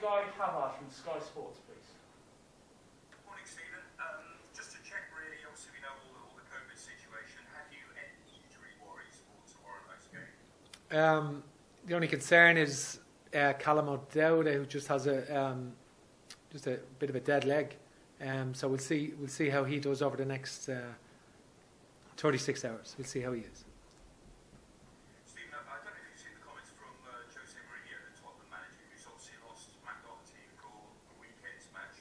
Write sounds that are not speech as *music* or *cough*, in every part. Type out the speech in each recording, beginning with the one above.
Guy Havord from Sky Sports, please. Morning, Stephen. Um, just to check, really, obviously we know all the, all the COVID situation. Have you any injury worries for tomorrow night's game? Um, the only concern is uh, Callum O'Dowda, who just has a um, just a bit of a dead leg. Um, so we'll see we'll see how he does over the next uh, 36 hours. We'll see how he is. Stephen, I I don't know if you've seen the comments from uh, Jose Mourinho, the Tottenham manager, who's obviously lost Matt Doherty for the weekend's match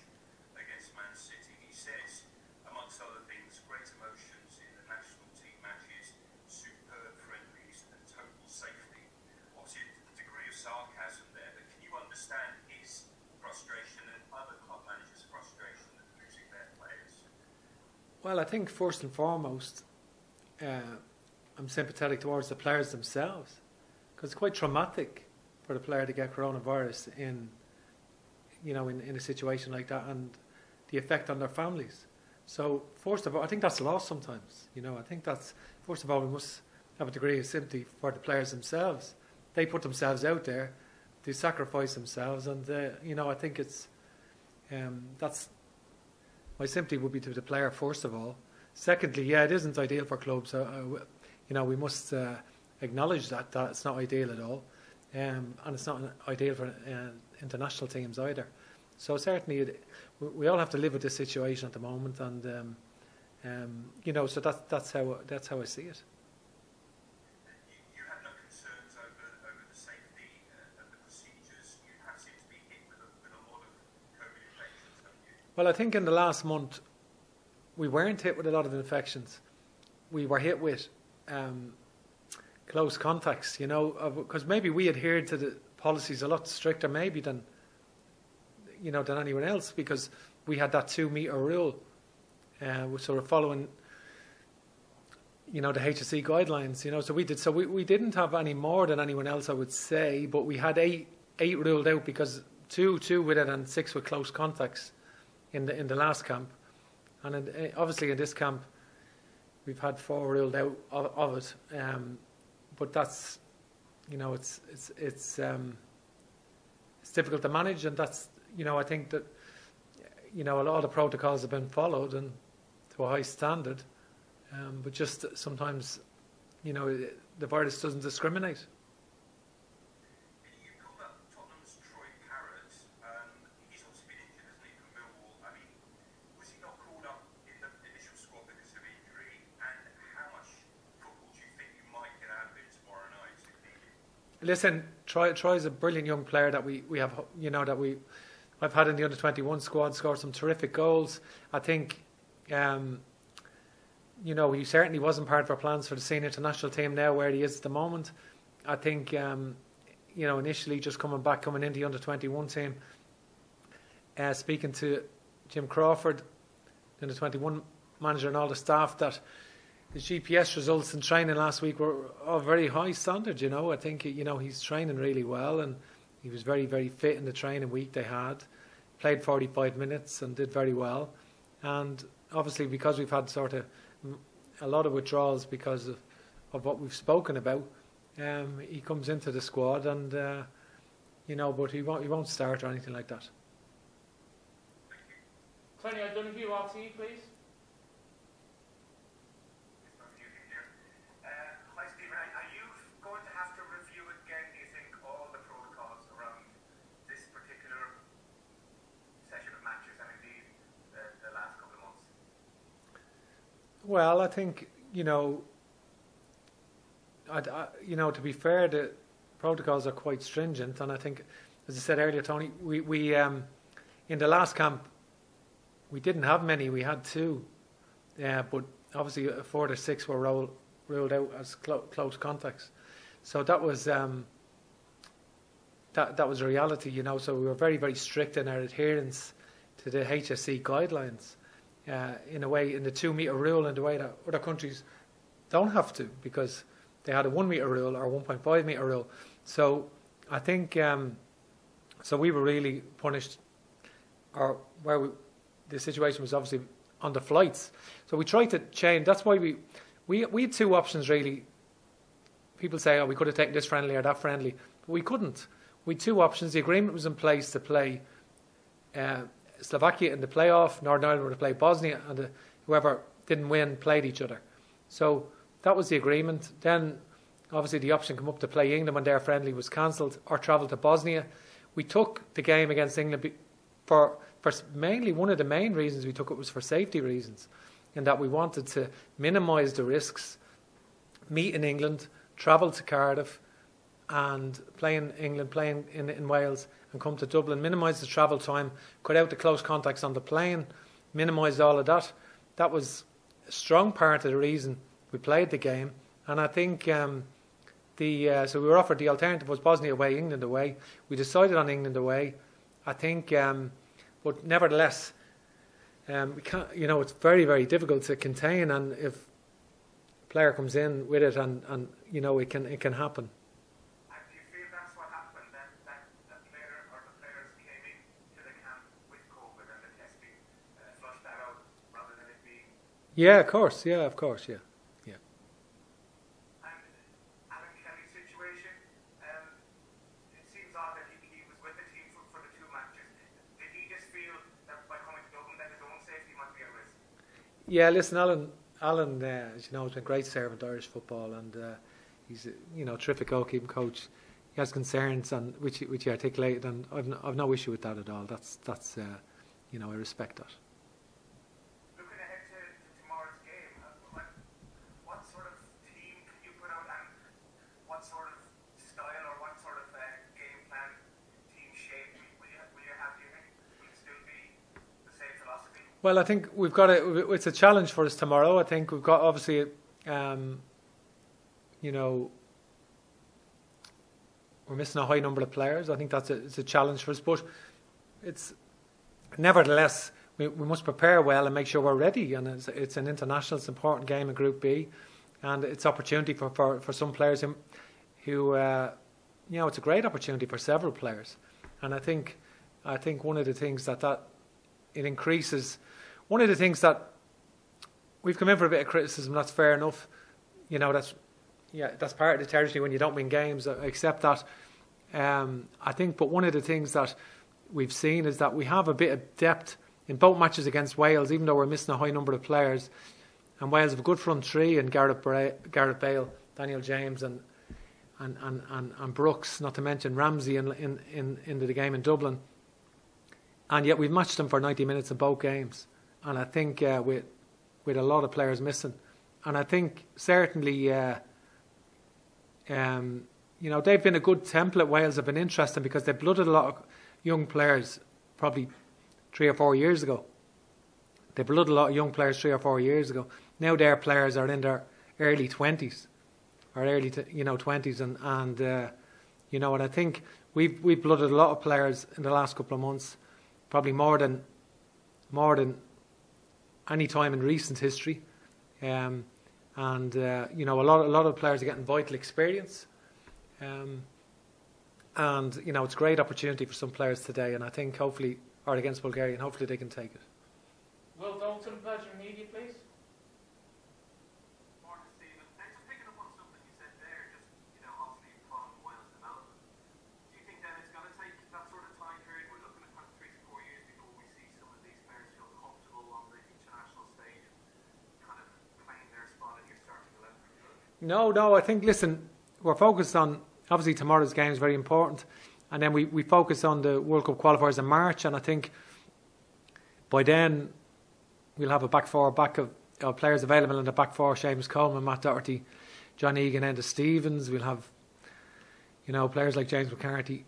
against Man City. He says, amongst other things, great emotions in the national team matches, superb friendlies, and total safety. Obviously, a degree of sarcasm there, but can you understand his frustration and other club managers' frustration at losing their players? Well, I think first and foremost, uh, I'm sympathetic towards the players themselves because it's quite traumatic for the player to get coronavirus in, you know, in, in a situation like that and the effect on their families. So, first of all, I think that's lost sometimes. You know, I think that's first of all we must have a degree of sympathy for the players themselves. They put themselves out there, they sacrifice themselves, and uh, you know, I think it's um, that's my sympathy would be to the player first of all. Secondly, yeah, it isn't ideal for clubs. Uh, uh, you know, we must uh, acknowledge that that it's not ideal at all, um, and it's not ideal for uh, international teams either. So certainly, it, we, all have to live with this situation at the moment, and um, um, you know, so that's that's how that's how I see it. You, you have no concerns over, over the safety uh, of the procedures. You have seemed to be hit with a, with a lot of COVID infections, haven't you? Well, I think in the last month we weren't hit with a lot of infections. We were hit with um, close contacts, you know, because maybe we adhered to the policies a lot stricter, maybe than you know than anyone else, because we had that two meter rule. Uh, we're sort of following, you know, the HSE guidelines. You know, so we did. So we, we didn't have any more than anyone else, I would say, but we had eight eight ruled out because two two with it and six with close contacts in the in the last camp, and in, eh, obviously in this camp, we've had four ruled out of, of it. Um, but that's, you know, it's it's it's um, it's difficult to manage, and that's you know I think that you know a lot of protocols have been followed and to a high standard, um, but just sometimes, you know, the virus doesn't discriminate. You called up Tottenham's Troy Parrott. Um, he's obviously been injured, hasn't he, for Millwall? I mean, was he not called up in the initial squad because of injury? And how much football do you think you might get out of him tomorrow night if needed? Listen, Troy, Troy's a brilliant young player that we, we have, you know, that we, I've had in the under 21 squad, scored some terrific goals. I think, um, you know, he certainly wasn't part of our plans for the senior international team now where he is at the moment. I think, um, you know, initially just coming back, coming into the under 21 team, uh, speaking to Jim Crawford, the under 21 manager, and all the staff, that the GPS results in training last week were of very high standard. You know, I think you know he's training really well, and he was very very fit in the training week they had. Played 45 minutes and did very well, and obviously because we've had sort of a lot of withdrawals because of, of what we've spoken about, um, he comes into the squad and uh, you know, but he won't he won't start or anything like that. Tony O'Donoghue, RTE, please. It's not you here. Uh, hi, Stephen. Are are you going to have to review again, do you think, all the protocols around this particular session of matches and indeed the, the last couple of months? Well, I think you know, I, I, you know, to be fair, the protocols are quite stringent, and I think, as I said earlier, Tony, we we um, in the last camp we didn't have many. We had two, but obviously uh, four to six were roll, ruled out as clo- close contacts. So that was um, that that was a reality, you know. So we were very very strict in our adherence to the HSE guidelines. Uh, in a way, in the two meter rule, in the way that other countries don't have to because they had a one meter rule or 1.5 meter rule. So I think um, so. We were really punished, or where we, the situation was obviously on the flights. So we tried to change. That's why we we we had two options really. People say, "Oh, we could have taken this friendly or that friendly," but we couldn't. we had two options. The agreement was in place to play uh, Slovakia in the playoff, Northern Ireland were to play Bosnia, and the, whoever didn't win played each other. So that was the agreement. Then, obviously, the option came up to play England when their friendly was cancelled or travel to Bosnia. We took the game against England for, for mainly one of the main reasons we took it was for safety reasons, in that we wanted to minimise the risks, meet in England, travel to Cardiff, and play in England, playing in, in Wales, and come to Dublin, minimise the travel time, cut out the close contacts on the plane, minimise all of that. That was a strong part of the reason we played the game. And I think um, the uh, so we were offered the alternative was Bosnia away, England away. We decided on England away. I think, um, but nevertheless, um, we can't. You know, it's very very difficult to contain, and if a player comes in with it, and, and you know, it can it can happen. Yeah, of course. Yeah, of course. Yeah, yeah. And Alan Kelly's situation, um, it seems odd that he, he was with the team for, for the two matches. Did he just feel that by coming to Dublin that his own safety might be at risk? Yeah, listen, Alan. Alan, uh, as you know, has been a great servant Irish football, and uh, he's a, you know terrific goalkeeping coach. He has concerns, and which which he articulated, and I've no, I've no issue with that at all. That's that's uh, you know I respect that. Well, I think we've got a. It's a challenge for us tomorrow. I think we've got obviously, um, you know, we're missing a high number of players. I think that's a, it's a challenge for us, but it's nevertheless we, we must prepare well and make sure we're ready. And it's, it's an international, it's an important game in Group B, and it's opportunity for for, for some players who, who uh, you know, it's a great opportunity for several players. And I think, I think one of the things that that it increases one of the things that we've come in for a bit of criticism, that's fair enough. You know, that's yeah, that's part of the territory when you don't win games. I accept that. Um, I think, but one of the things that we've seen is that we have a bit of depth in both matches against Wales, even though we're missing a high number of players. And Wales have a good front three and Gareth, Bra- Bale, Daniel James, and and, and, and, and Brooks, not to mention Ramsey in, in, in, into the game in Dublin. And yet we've matched them for 90 minutes in both games and I think uh, with with a lot of players missing, and I think certainly, uh, um, you know, they've been a good template. Wales have been interesting because they blooded a lot of young players probably three or four years ago. They blooded a lot of young players three or four years ago. Now their players are in their early twenties, or early to, you know twenties, and and uh, you know, and I think we've we've blooded a lot of players in the last couple of months, probably more than more than any time in recent history. Um, and uh, you know, a lot, a lot of players are getting vital experience. Um, and you know, it's a great opportunity for some players today. And I think hopefully, or against Bulgaria, and hopefully they can take it. Will Dalton pledge media, please? No, no. I think listen, we're focused on obviously tomorrow's game is very important, and then we we focus on the World Cup qualifiers in March, and I think by then we'll have a back four back of uh, players available in the back four: Seamus Coleman, Matt Doherty, John Egan, Enda Stevens. We'll have you know players like James McCarthy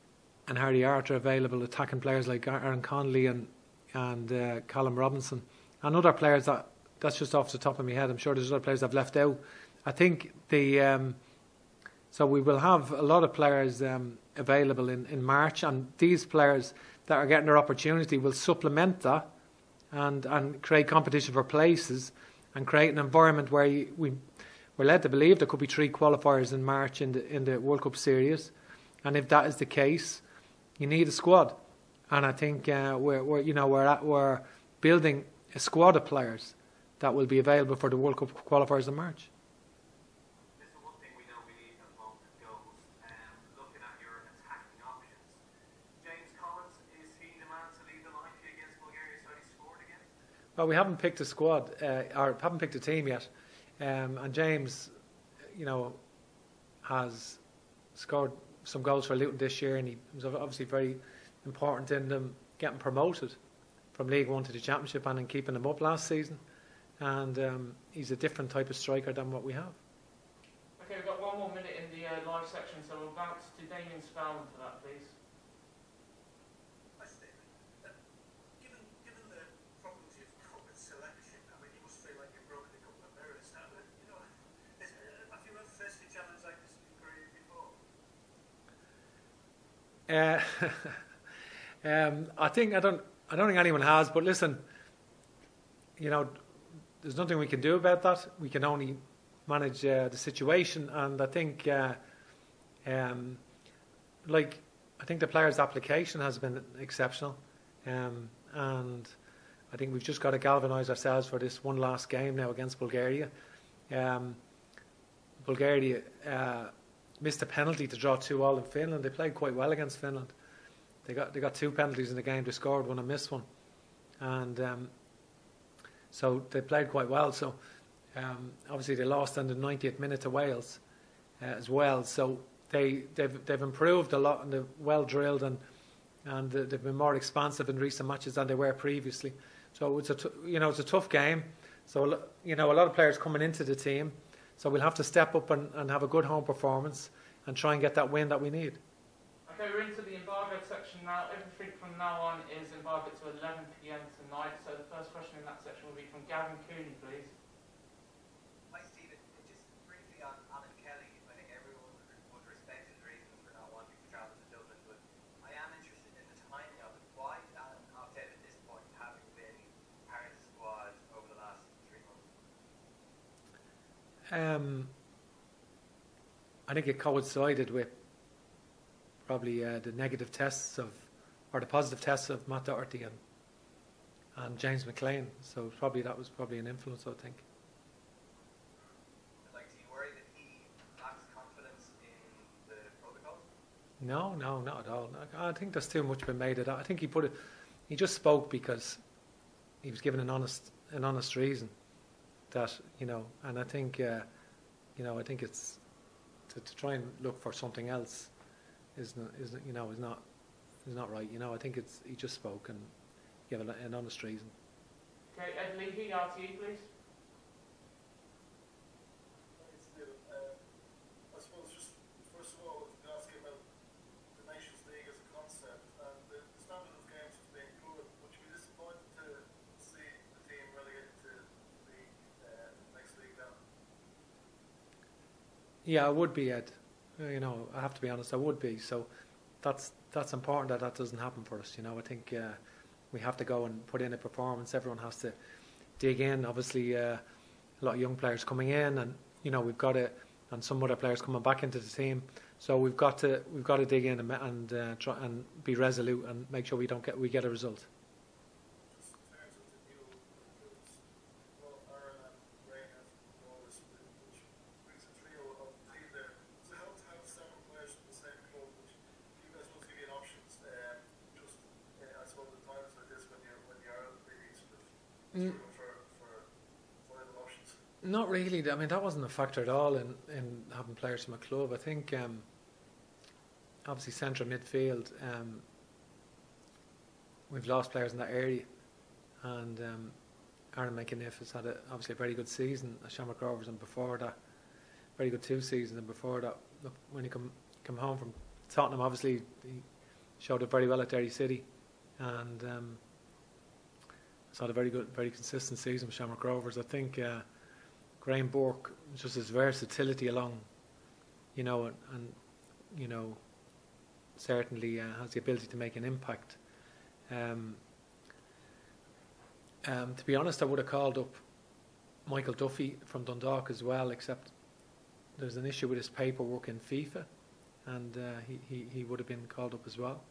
and Harry Arter available, attacking players like Aaron Connolly and and uh, Callum Robinson, and other players that that's just off the top of my head. I'm sure there's other players I've left out I think the um, so we will have a lot of players um, available in, in March, and these players that are getting their opportunity will supplement that and and create competition for places and create an environment where you, we we're led to believe there could be three qualifiers in March in the in the World Cup series, and if that is the case, you need a squad, and I think uh, we're, we're you know we're at, we're building a squad of players that will be available for the World Cup qualifiers in March. Well, we haven't picked a squad, uh, or haven't picked a team yet. Um, and James, you know, has scored some goals for Luton this year, and he was obviously very important in them getting promoted from League One to the Championship and in keeping them up last season. And um, he's a different type of striker than what we have. Okay, we've got one more minute in the uh, live section, so we'll bounce to Damien Spellman for that, please. Hi, Stephen. Uh, given, given the problems you've got with selection, I mean, you must feel like you've broken a couple of mirrors. Now, uh, you know, is, uh, have you ever faced a challenge like this in your career before? Uh, *laughs* um, I think I don't. I don't think anyone has. But listen, you know, there's nothing we can do about that. We can only manage uh, the situation, and I think, uh, um, like, I think the player's application has been exceptional, um, and I think we've just got to galvanise ourselves for this one last game now against Bulgaria. Um, Bulgaria uh, missed a penalty to draw two all in Finland. They played quite well against Finland. They got they got two penalties in the game. They scored one and missed one, and um, so they played quite well. So um, obviously they lost in the 90th minute to Wales uh, as well. So they they've they've improved a lot and they're well drilled and and they've been more expansive in recent matches than they were previously. So it's a t- you know it's a tough game. So you know a lot of players coming into the team. So we'll have to step up and, and have a good home performance and try and get that win that we need. Okay, we're into the embargoed section now. Everything from now on is embargoed to 11 pm tonight. So the first question in that section will be from Gavin Cooney, please. Hi, Stephen. Just briefly on Alan Kelly, I think everyone would, would respect his reasons for not wanting to travel to Dublin, but I am interested in the timing of it. Why did Alan opt out at this point, having been part of the squad over the last three months? Um, I think it coincided with probably uh, the negative tests of, or the positive tests of Matt Doherty and and James McClean. So probably that was probably an influence, I think. Like, do you worry that he lacks confidence in the protocols? No, no, not at all. I think there's too much been made of that. I think he put it. He just spoke because he was given an honest, an honest reason. That you know, and I think, uh, you know, I think it's to, to try and look for something else is not, is you know is not is not right. You know, I think it's he just spoke and gave an, honest reason. Okay, Ed Leahy, RTE, please. Thanks, Stephen. Um, I suppose just first of all, to ask you about the Nations League as a concept and the, the standard of games has been good. Would you be disappointed to see the team relegated to the uh, next league down? Yeah, I would be Ed. Uh, You know, I have to be honest. I would be. So that's that's important that that doesn't happen for us. You know, I think uh, we have to go and put in a performance. Everyone has to dig in. Obviously, uh, a lot of young players coming in, and you know we've got to, and some other players coming back into the team. So we've got to we've got to dig in and and uh, try and be resolute and make sure we don't get we get a result. Just in terms of the new recruits, well, Aaron and Ray have always been, which brings a trio of team there. So how to have seven players from the same club, which you guys must give you an options, um, just, uh, I suppose at times like this when you're, when you're out of the big east, but Mm. looking for, for viable options. Not really. I mean, that wasn't a factor at all in, in having players from a club. I think um, obviously central midfield, um, we've lost players in that area, and um, Aaron McEneff has had a, obviously a very good season Shamrock Rovers, and before that, very good two seasons, and before that, when he come come home from Tottenham, obviously he showed up very well at Derry City, and um, has had a very good, very consistent season with Shamrock Rovers. I think. Uh, Graham Burke, just his versatility along, you know, and, and you know, certainly uh, has the ability to make an impact. Um, um, to be honest, I would have called up Michael Duffy from Dundalk as well, except there's an issue with his paperwork in FIFA, and uh, he, he, he would have been called up as well.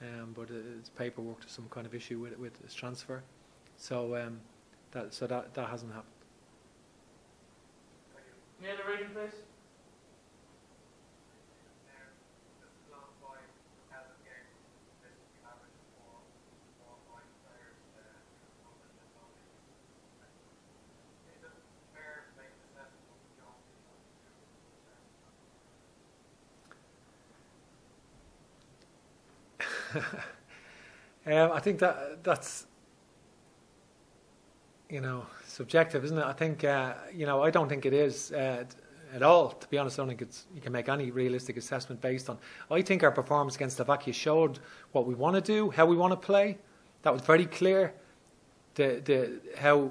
Um, but uh, his paperwork, there's some kind of issue with with his transfer, so um, that so that that hasn't happened. Any other reading, please? *laughs* um, I think that that's you know subjective, isn't it? I think uh, you know I don't think it is uh, at all. To be honest, I don't think it's you can make any realistic assessment based on. I think our performance against Slovakia showed what we want to do, how we want to play. That was very clear. The the how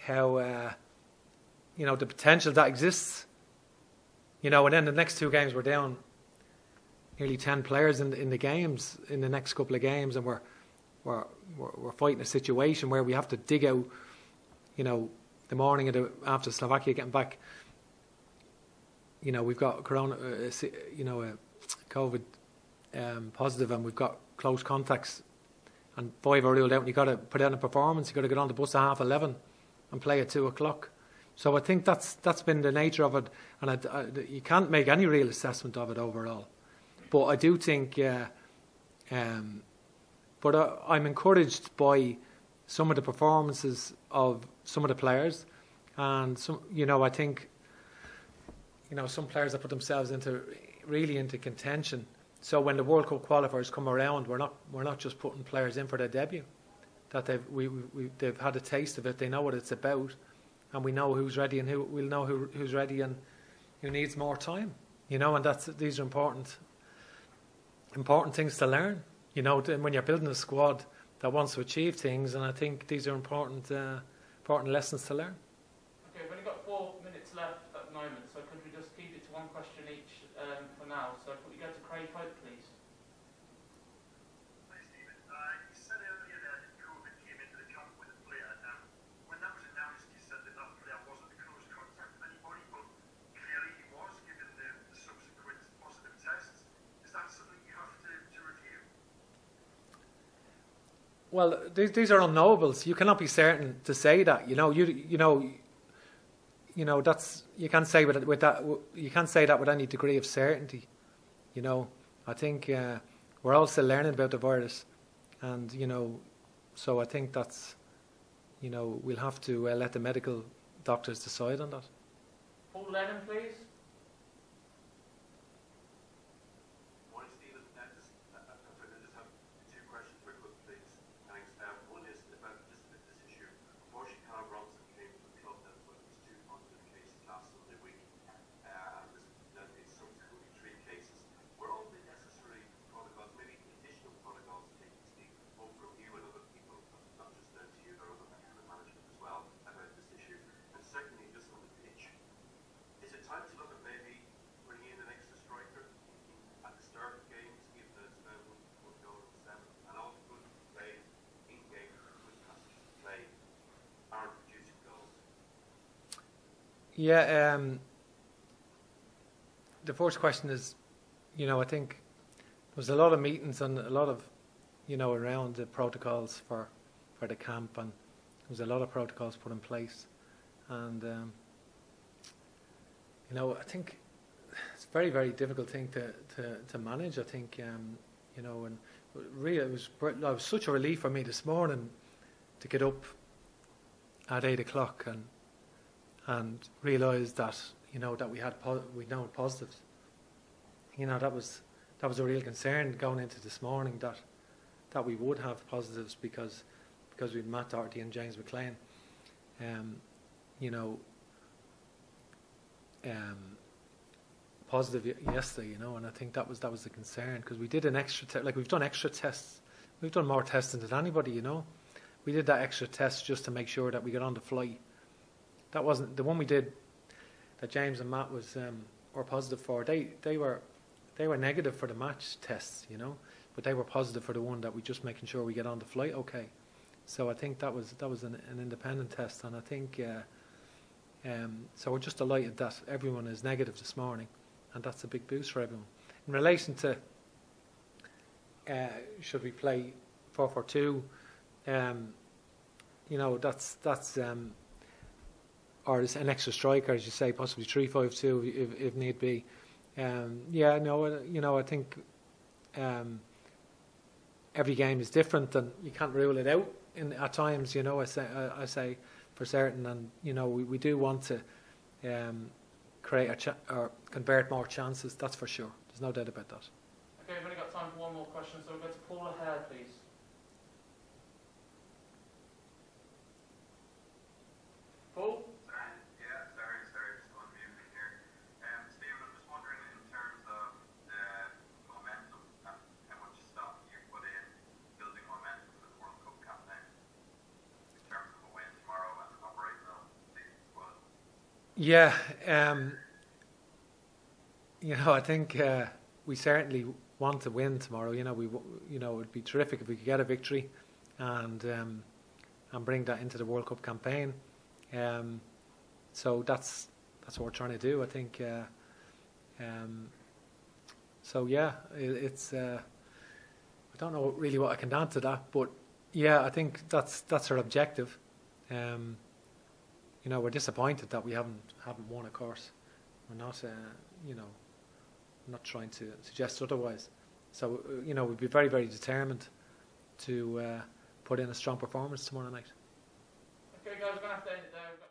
how uh, you know the potential that exists. You know, and then the next two games we're down nearly ten players in in the games in the next couple of games, and we're we're we're, we're fighting a situation where we have to dig out. You know, the morning the, after Slovakia getting back. You know, we've got corona. Uh, you know, uh, COVID um, positive, and we've got close contacts, and five are ruled out. And you got to put out a performance. you've got to get on the bus at half eleven, and play at two o'clock. So I think that's that's been the nature of it, and I, I, you can't make any real assessment of it overall. But I do think, uh, um, but I, I'm encouraged by some of the performances of some of the players, and some, you know, I think, you know, some players have put themselves into really into contention. So when the World Cup qualifiers come around, we're not we're not just putting players in for their debut. That they've we, we, they've had a taste of it. They know what it's about and we know who's ready and who we'll know who, who's ready and who needs more time. You know, and that's these are important important things to learn. You know, when you're building a squad that wants to achieve things, and I think these are important uh, important lessons to learn. Okay, we've only got four minutes left at the moment, so could we just keep it to one question each um, for now? So could we go to Craig Hope, please? Hi, Stephen. Uh, you said earlier that COVID came into the camp with a player. Now, when that was announced, you said that that player wasn't a close contact with anybody, but clearly he was, given the, the subsequent positive tests. Is that something you have to, to review? Well, these, these are unknowables. You cannot be certain to say that. You know, you you know, you know that's you can't say with with that you can't say that with any degree of certainty. You know, I think uh, we're all still learning about the virus, and you know, so I think that's you know we'll have to uh, let the medical doctors decide on that. Paul Lennon, please. Morning, Stephen. Uh, just, uh, uh, if I could just have two questions very quick, please. Thanks. Uh, one is about just this, this issue. Unfortunately, Carl Bronson came to the club then when there was two positive cases last Sunday week, uh, and there's then been subsequently three cases. Were all the necessary protocols, maybe additional protocols taken, Steve, both from you and other people, not just down to you, or other people in management as well, about this issue? And secondly, just on the pitch, is it time to look at maybe bringing in an extra striker at the start of games, given that it's now one, one goal in seven, and all the good play in game, good passages of play aren't producing goals? Yeah. Um, the first question is, you know, I think there was a lot of meetings and a lot of, you know, around the protocols for, for the camp, and there was a lot of protocols put in place, and um, you know, I think it's a very very difficult thing to to, to manage. I think, um, you know, and really it was it was such a relief for me this morning to get up at eight o'clock and and realised that you know that we had po- we know positives. You know that was that was a real concern going into this morning that that we would have positives because because we had Matt Doherty and James McClean. Um, you know, um, positive yesterday. You know, and I think that was that was the concern because we did an extra te- like we've done extra tests. We've done more testing than anybody. You know, we did that extra test just to make sure that we got on the flight. That wasn't the one we did that James and Matt was um, were positive for. They they were they were negative for the match tests, you know, but they were positive for the one that we just making sure we get on the flight okay. So I think that was that was an, an independent test, and I think uh, um, so. We're just delighted that everyone is negative this morning, and that's a big boost for everyone. In relation to uh, should we play four four two, um, you know that's that's. Um, or an extra striker, as you say, possibly three five two if, if need be. Um, yeah, no, uh, you know, I think um, every game is different, and you can't rule it out. In at times, you know, I say, I, I say for certain, and you know, we, we do want to um, create a cha- or convert more chances. That's for sure. There's no doubt about that. Okay, we've only got time for one more question, so we'll go to Paula Hare, please. Paul? Sorry, yeah, sorry, sorry, just on mute here. Um, Stephen, I'm just wondering in terms of the momentum and how much stock you put in building momentum for the World Cup campaign in terms of a win tomorrow and operational league squad. Yeah, um, you know, I think uh, we certainly want to win tomorrow. You know, we you know it would be terrific if we could get a victory and um, and bring that into the World Cup campaign. Um, so that's that's what we're trying to do. I think. Uh, um, so yeah, it, it's. Uh, I don't know really what I can add to that, but yeah, I think that's that's our objective. Um, you know, we're disappointed that we haven't haven't won. Of course, we're not. Uh, you know, not trying to suggest otherwise. So uh, you know, we'd be very very determined to uh, put in a strong performance tomorrow night. Okay, guys, we're going to have to end